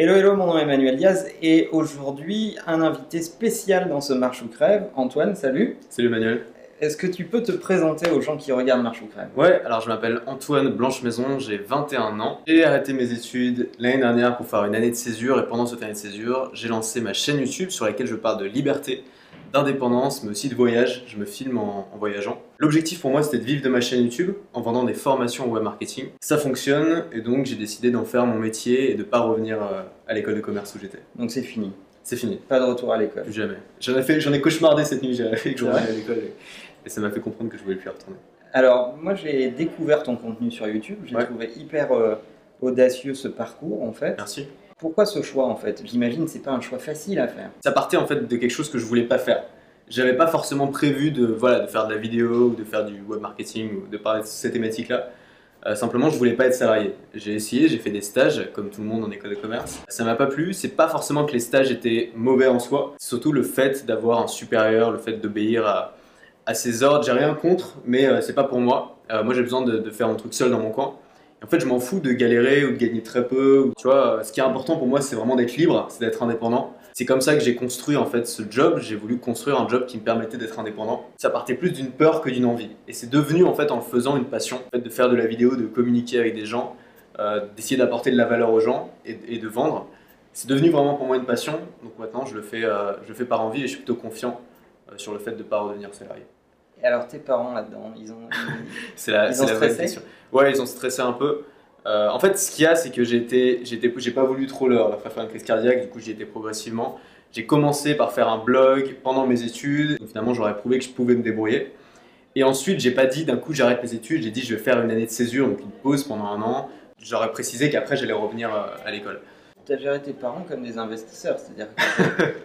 Hello, hello, mon nom est Emmanuel Diaz et aujourd'hui un invité spécial dans ce Marche ou Crève. Antoine, salut. Salut Emmanuel. Est-ce que tu peux te présenter aux gens qui regardent Marche ou Crève? Ouais, alors je m'appelle Antoine Blanche-Maison, j'ai 21 ans. J'ai arrêté mes études l'année dernière pour faire une année de césure et pendant cette année de césure, j'ai lancé ma chaîne YouTube sur laquelle je parle de liberté, d'indépendance, mais aussi de voyage. Je me filme en, voyageant. L'objectif pour moi, c'était de vivre de ma chaîne YouTube en vendant des formations au web marketing. Ça fonctionne et donc j'ai décidé d'en faire mon métier et de pas revenir euh, à l'école de commerce où j'étais. Donc c'est fini. C'est fini. Pas de retour à l'école. Plus jamais. J'en ai, fait, j'en ai cauchemardé cette nuit, j'ai fait que je à l'école et, ça m'a fait comprendre que je voulais plus y retourner. Alors, moi j'ai découvert ton contenu sur YouTube, j'ai trouvé hyper euh, audacieux ce parcours en fait. Merci. Pourquoi ce choix en fait? J'imagine c'est pas un choix facile à faire. Ça partait en fait de quelque chose que je voulais pas faire. J'avais pas forcément prévu de, voilà, de faire de la vidéo ou de faire du web marketing ou de parler de ces thématiques-là. Euh, simplement, je voulais pas être salarié. J'ai essayé, j'ai fait des stages, comme tout le monde en école de commerce. Ça m'a pas plu. C'est pas forcément que les stages étaient mauvais en soi. Surtout le fait d'avoir un supérieur, le fait d'obéir à, ses ordres. J'ai rien contre, mais euh, c'est pas pour moi. Euh, moi, j'ai besoin de, de, faire un truc seul dans mon coin en fait, je m'en fous de galérer ou de gagner très peu. Tu vois, ce qui est important pour moi, c'est vraiment d'être libre, c'est d'être indépendant. C'est comme ça que j'ai construit en fait ce job. J'ai voulu construire un job qui me permettait d'être indépendant. Ça partait plus d'une peur que d'une envie. Et c'est devenu en fait en faisant une passion. Fait, de faire de la vidéo, de communiquer avec des gens, euh, d'essayer d'apporter de la valeur aux gens et, de vendre. C'est devenu vraiment pour moi une passion. Donc maintenant, je le fais, euh, par envie et je suis plutôt confiant euh, sur le fait de ne pas redevenir salarié. Et alors tes parents là-dedans, ils ont, c'est la, ils ont stressé Ouais, ils ont stressé un peu. Euh, en fait, ce qu'il y a, c'est que j'ai j'ai pas voulu trop leur, faire faire une crise cardiaque. Du coup, j'y étais progressivement. J'ai commencé par faire un blog pendant mes études. finalement, j'aurais prouvé que je pouvais me débrouiller. Et ensuite, j'ai pas dit d'un coup j'arrête mes études. J'ai dit je vais faire une année de césure, donc une pause pendant un an. J'aurais précisé qu'après j'allais revenir euh, à l'école tu as géré tes parents comme des investisseurs. C'est-à-dire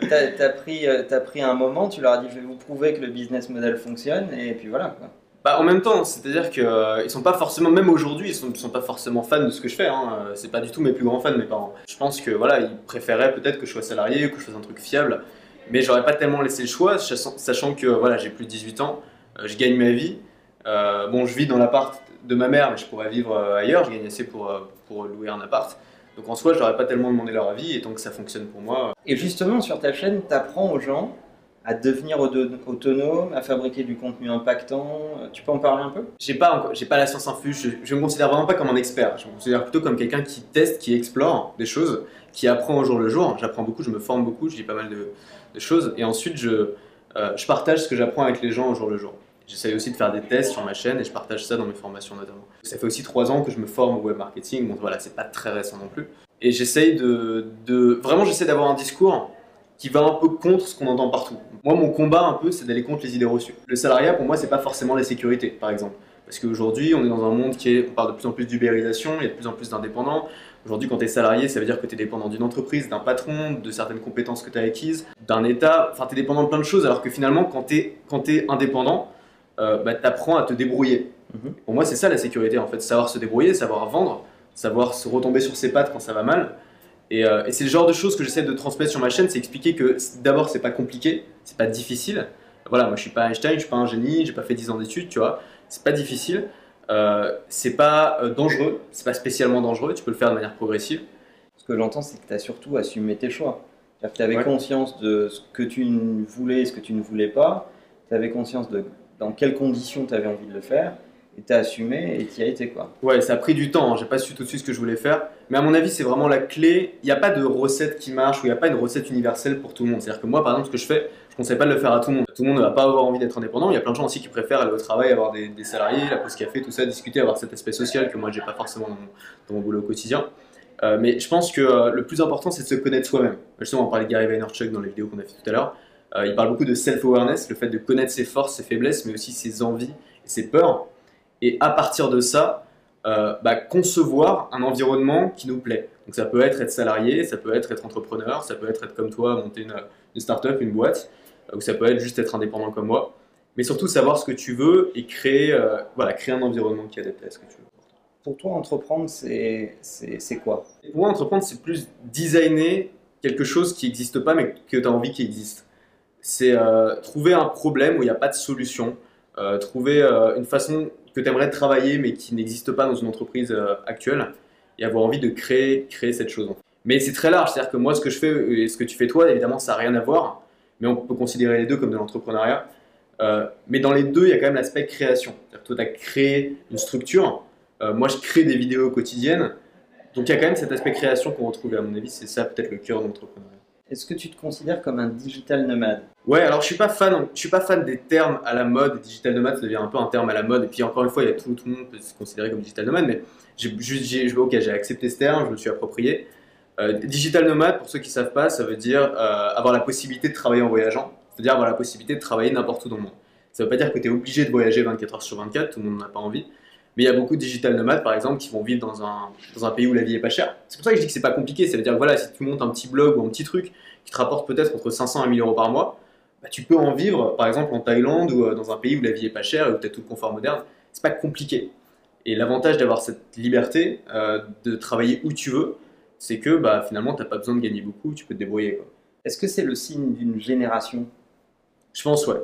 que tu as, pris, euh, as pris un moment, tu leur as dit je vais vous prouver que le business model fonctionne, et puis voilà. Quoi. Bah, en même temps, c'est-à-dire qu'ils euh, sont pas forcément, même aujourd'hui, ils sont, sont pas forcément fans de ce que je fais. Hein. Euh, c'est pas du tout mes plus grands fans, mes parents. Je pense que voilà, ils préféraient peut-être que je sois salarié, que je fasse un truc fiable, mais j'aurais pas tellement laissé le choix, sachant que voilà, j'ai plus de 18 ans, je gagne ma vie. bon, je vis dans l'appart de ma mère, mais je pourrais vivre ailleurs. Je gagne assez pour, pour louer un appart. Donc en soi, je n'aurais pas tellement demandé leur avis et tant que ça fonctionne pour moi. Et justement, sur ta chaîne, tu apprends aux gens à devenir autonome, à fabriquer du contenu impactant. Tu peux en parler un peu? J'ai pas, j'ai pas la science infuse. Je, ne me considère vraiment pas comme un expert. Je me considère plutôt comme quelqu'un qui teste, qui explore des choses, qui apprend au jour le jour. J'apprends beaucoup, je me forme beaucoup, je lis pas mal de, choses et ensuite je, euh, je partage ce que j'apprends avec les gens au jour le jour. J'essaye aussi de faire des tests sur ma chaîne et je partage ça dans mes formations notamment. Ça fait aussi trois ans que je me forme au web marketing, donc voilà, c'est pas très récent non plus. Et j'essaye de, de, Vraiment, j'essaie d'avoir un discours qui va un peu contre ce qu'on entend partout. Moi, mon combat un peu, c'est d'aller contre les idées reçues. Le salariat, pour moi, c'est pas forcément la sécurité, par exemple. Parce qu'aujourd'hui, on est dans un monde qui est, on parle de plus en plus d'ubérisation, il y a de plus en plus d'indépendants. Aujourd'hui, quand tu es salarié, ça veut dire que tu es dépendant d'une entreprise, d'un patron, de certaines compétences que tu as acquises, d'un État. Enfin, tu es dépendant de plein de choses, alors que finalement, quand tu es, es, indépendant, euh, bah, tu apprends à te débrouiller. Mhm. Pour moi, c'est ça la sécurité, en fait. Savoir se débrouiller, savoir vendre, savoir se retomber sur ses pattes quand ça va mal. Et, euh, et c'est le genre de choses que j'essaie de transmettre sur ma chaîne, c'est expliquer que d'abord, c'est pas compliqué, c'est pas difficile. Voilà, moi je suis pas Einstein, je suis pas un génie, j'ai pas fait 10 ans d'études, tu vois. C'est pas difficile, euh, c'est pas euh, dangereux, c'est pas spécialement dangereux, tu peux le faire de manière progressive. Ce que j'entends, c'est que tu as surtout assumé tes choix. Tu avais conscience de ce que tu voulais et ce que tu ne voulais pas, tu avais conscience de dans quelles conditions tu avais envie de le faire, et tu as assumé et tu as été quoi. Ouais, ça a pris du temps, hein. j'ai pas su tout de suite ce que je voulais faire, mais à mon avis, c'est vraiment la clé. Il n'y a pas de recette qui marche ou il n'y a pas une recette universelle pour tout le monde. C'est-à-dire que moi, par exemple, ce que je fais, je ne conseille pas de le faire à tout le monde. Tout le monde ne va pas avoir envie d'être indépendant. Il y a plein de gens aussi qui préfèrent aller au travail, avoir des, salariés, la pause café, tout ça, discuter, avoir cet aspect social que moi, j'ai pas forcément dans mon, boulot au quotidien. Euh, mais je pense que euh, le plus important, c'est de se connaître soi-même. Justement, on parlait de Gary Vaynerchuk dans les vidéos qu'on a fait tout à l'heure. Euh, il parle beaucoup de self-awareness, le fait de connaître ses forces, ses faiblesses, mais aussi ses envies et ses peurs. Et à partir de ça, euh, bah, concevoir un environnement qui nous plaît. Donc ça peut être être salarié, ça peut être être entrepreneur, ça peut être être comme toi, monter une, une start-up, une boîte, euh, ou ça peut être juste être indépendant comme moi. Mais surtout savoir ce que tu veux et créer, voilà, créer un environnement qui est adapté à ce que tu veux. Pour toi, entreprendre, c'est quoi? Pour moi, entreprendre, c'est plus designer quelque chose qui n'existe pas mais que tu as envie qu'il existe c'est euh, trouver un problème où il n'y a pas de solution, euh, trouver euh, une façon que tu aimerais travailler mais qui n'existe pas dans une entreprise actuelle et avoir envie de créer, créer cette chose. Mais c'est très large, c'est-à-dire que moi ce que je fais et ce que tu fais toi, évidemment ça n'a rien à voir, mais on peut considérer les deux comme de l'entrepreneuriat. Mais dans les deux, il y a quand même l'aspect création. C'est-à-dire toi, tu as créé une structure, moi je crée des vidéos quotidiennes, donc il y a quand même cet aspect création qu'on retrouve, à mon avis, c'est ça peut-être le cœur de l'entrepreneuriat. Est-ce que tu te considères comme un digital nomade? Ouais, alors je suis pas fan, je suis pas fan des termes à la mode. Digital nomade, ça devient un peu un terme à la mode. Et puis encore une fois, il y a tout, le monde peut se considérer comme digital nomade, mais j'ai, ok, accepté ce terme, je me suis approprié. Euh, digital nomade, pour ceux qui savent pas, ça veut dire euh, avoir la possibilité de travailler en voyageant, c'est-à-dire avoir la possibilité de travailler n'importe où dans le monde. Ça veut pas dire que tu es obligé de voyager 24 heures sur 24, tout le monde n'a pas envie. Mais il y a beaucoup de digital nomades, par exemple, qui vont vivre dans un, dans un pays où la vie est pas chère. C'est pour ça que je dis que c'est pas compliqué. Ça veut dire que voilà, si tu montes un petit blog ou un petit truc qui te rapporte peut-être entre 500 et 1000 euros par mois, bah, tu peux en vivre, par exemple, en Thaïlande ou euh, dans un pays où la vie est pas chère et où tu as tout le confort moderne. C'est pas compliqué. Et l'avantage d'avoir cette liberté euh, de travailler où tu veux, c'est que bah, finalement, tu n'as pas besoin de gagner beaucoup, tu peux te débrouiller. Est-ce que c'est le signe d'une génération? Je pense, ouais.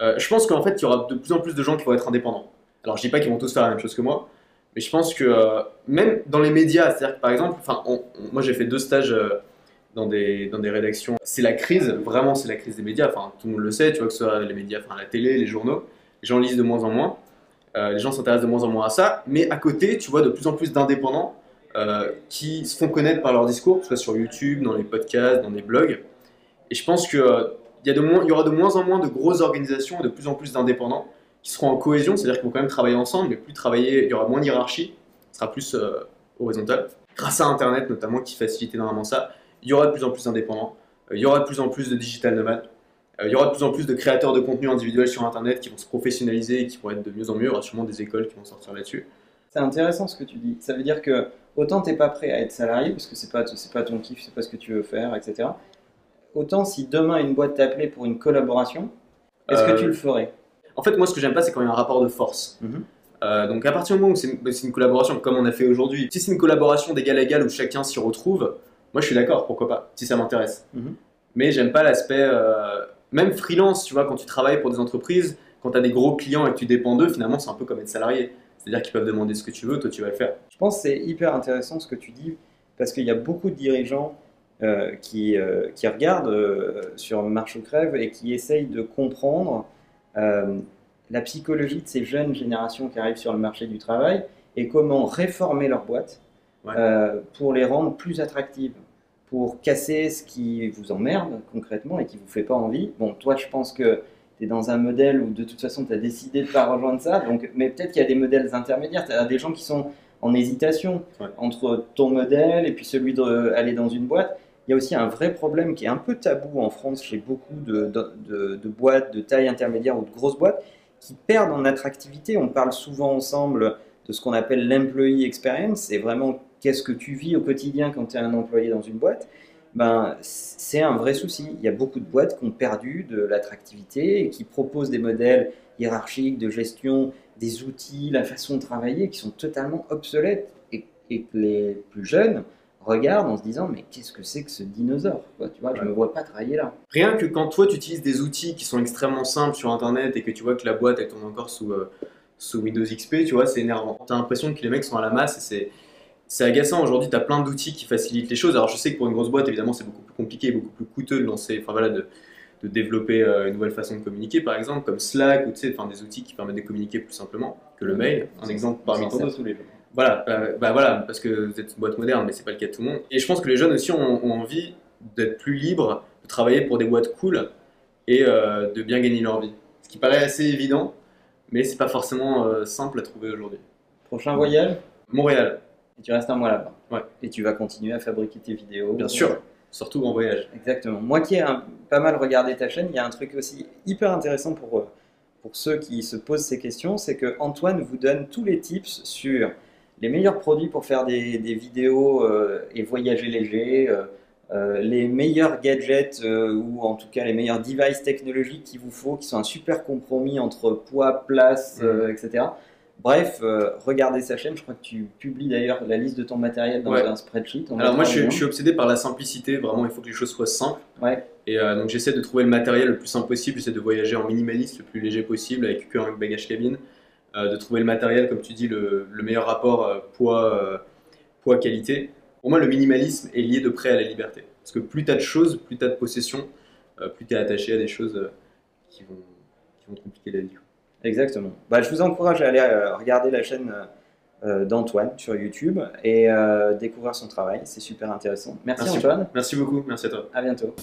Euh, je pense qu'en fait, il y aura de plus en plus de gens qui vont être indépendants. Alors, je dis pas qu'ils vont tous faire la même chose que moi, mais je pense que euh, même dans les médias, c'est-à-dire que par exemple, enfin, moi j'ai fait deux stages euh, dans, des, dans des rédactions. C'est la crise, vraiment, c'est la crise des médias. Enfin, tout le monde le sait, tu vois, que ce soit les médias, enfin, la télé, les journaux, les gens lisent de moins en moins. Euh, les gens s'intéressent de moins en moins à ça, mais à côté, tu vois de plus en plus d'indépendants qui se font connaître par leur discours, que ce soit sur YouTube, dans les podcasts, dans des blogs. Et je pense qu'il il y, y aura de moins en moins de grosses organisations et de plus en plus d'indépendants qui seront en cohésion, c'est-à-dire qu'ils vont quand même travailler ensemble, mais plus travailler, il y aura moins d'hierarchie, ce sera plus euh, horizontal. Grâce à Internet notamment, qui facilite énormément ça, il y aura de plus en plus d'indépendants, euh, il y aura de plus en plus de digital nomades, euh, il y aura de plus en plus de créateurs de contenu individuels sur Internet qui vont se professionnaliser et qui vont être de mieux en mieux. Il y aura sûrement des écoles qui vont sortir là-dessus. C'est intéressant ce que tu dis. Ça veut dire que autant tu n'es pas prêt à être salarié parce que c'est pas c'est pas ton kiff, c'est pas ce que tu veux faire, etc. Autant si demain une boîte t'appelait pour une collaboration, est-ce que tu le ferais? En fait, moi, ce que j'aime pas, c'est quand il y a un rapport de force. Mhm. Euh, donc, à partir du moment où c'est une, collaboration comme on a fait aujourd'hui, si c'est une collaboration d'égal à égal où chacun s'y retrouve, moi, je suis d'accord, pourquoi pas, si ça m'intéresse. Mhm. Mais j'aime pas l'aspect, euh, même freelance, tu vois, quand tu travailles pour des entreprises, quand tu as des gros clients et que tu dépends d'eux, finalement, c'est un peu comme être salarié. C'est-à-dire qu'ils peuvent demander ce que tu veux, toi, tu vas le faire. Je pense que c'est hyper intéressant ce que tu dis, parce qu'il y a beaucoup de dirigeants euh, qui, qui regardent sur Marche ou Crève et qui essayent de comprendre euh, la psychologie de ces jeunes générations qui arrivent sur le marché du travail et comment réformer leur boîte euh, pour les rendre plus attractives, pour casser ce qui vous emmerde concrètement et qui vous fait pas envie. Bon, toi, je pense que tu es dans un modèle où de toute façon tu as décidé de ne pas rejoindre ça, donc, mais peut-être qu'il y a des modèles intermédiaires, tu as des gens qui sont en hésitation entre ton modèle et puis celui d'aller dans une boîte il y a aussi un vrai problème qui est un peu tabou en France chez beaucoup de, boîtes de taille intermédiaire ou de grosses boîtes qui perdent en attractivité. On parle souvent ensemble de ce qu'on appelle l'employee experience. C'est vraiment qu'est-ce que tu vis au quotidien quand tu es un employé dans une boîte. Ben, c'est un vrai souci. Il y a beaucoup de boîtes qui ont perdu de l'attractivité et qui proposent des modèles hiérarchiques de gestion, des outils, la façon de travailler qui sont totalement obsolètes et, que les plus jeunes regarde en se disant mais qu'est-ce que c'est que ce dinosaure Tu vois, je ne me vois pas travailler là. Rien que quand toi tu utilises des outils qui sont extrêmement simples sur internet et que tu vois que la boîte elle tourne encore sous, euh, sous Windows XP, tu vois, c'est énervant. Tu as l'impression que les mecs sont à la masse et c'est. C'est agaçant aujourd'hui, tu as plein d'outils qui facilitent les choses. Alors je sais que pour une grosse boîte, évidemment, c'est beaucoup plus compliqué, beaucoup plus coûteux de lancer, enfin voilà, de, de développer euh, une nouvelle façon de communiquer, par exemple, comme Slack ou tu sais, enfin, des outils qui permettent de communiquer plus simplement que le mail. Un exemple parmi tant d'autres. Voilà, euh, bah voilà, parce que vous êtes une boîte moderne, mais c'est pas le cas de tout le monde. Et je pense que les jeunes aussi ont, envie d'être plus libres, de travailler pour des boîtes cool et euh, de bien gagner leur vie. Ce qui paraît assez évident, mais c'est pas forcément euh, simple à trouver aujourd'hui. Prochain voyage? Montréal. Et tu restes un mois là-bas. Ouais. Et tu vas continuer à fabriquer tes vidéos. Bien sûr, surtout en voyage. Exactement. Moi qui ai pas mal regardé ta chaîne, il y a un truc aussi hyper intéressant pour, pour ceux qui se posent ces questions, c'est que Antoine vous donne tous les tips sur les meilleurs produits pour faire des, vidéos euh, et voyager léger, euh, euh, les meilleurs gadgets ou en tout cas les meilleurs devices technologiques qu'il vous faut, qui sont un super compromis entre poids, place, mm. etc. Bref, regardez sa chaîne. Je crois que tu publies d'ailleurs la liste de ton matériel dans un spreadsheet. Alors moi, je, suis obsédé par la simplicité. Vraiment, il faut que les choses soient simples. Ouais. Et donc j'essaie de trouver le matériel le plus simple possible. J'essaie de voyager en minimaliste, le plus léger possible, avec qu'un bagage cabine. De trouver le matériel, comme tu dis, le, meilleur rapport poids, poids qualité. Pour moi, le minimalisme est lié de près à la liberté. Parce que plus tu as de choses, plus tu as de possessions, plus tu es attaché à des choses qui, vont, qui vont compliquer la vie. Exactement. Bah, je vous encourage à aller regarder la chaîne euh, d'Antoine sur YouTube et euh, découvrir son travail. C'est super intéressant. Merci, Antoine. Merci beaucoup. Merci à toi. À bientôt.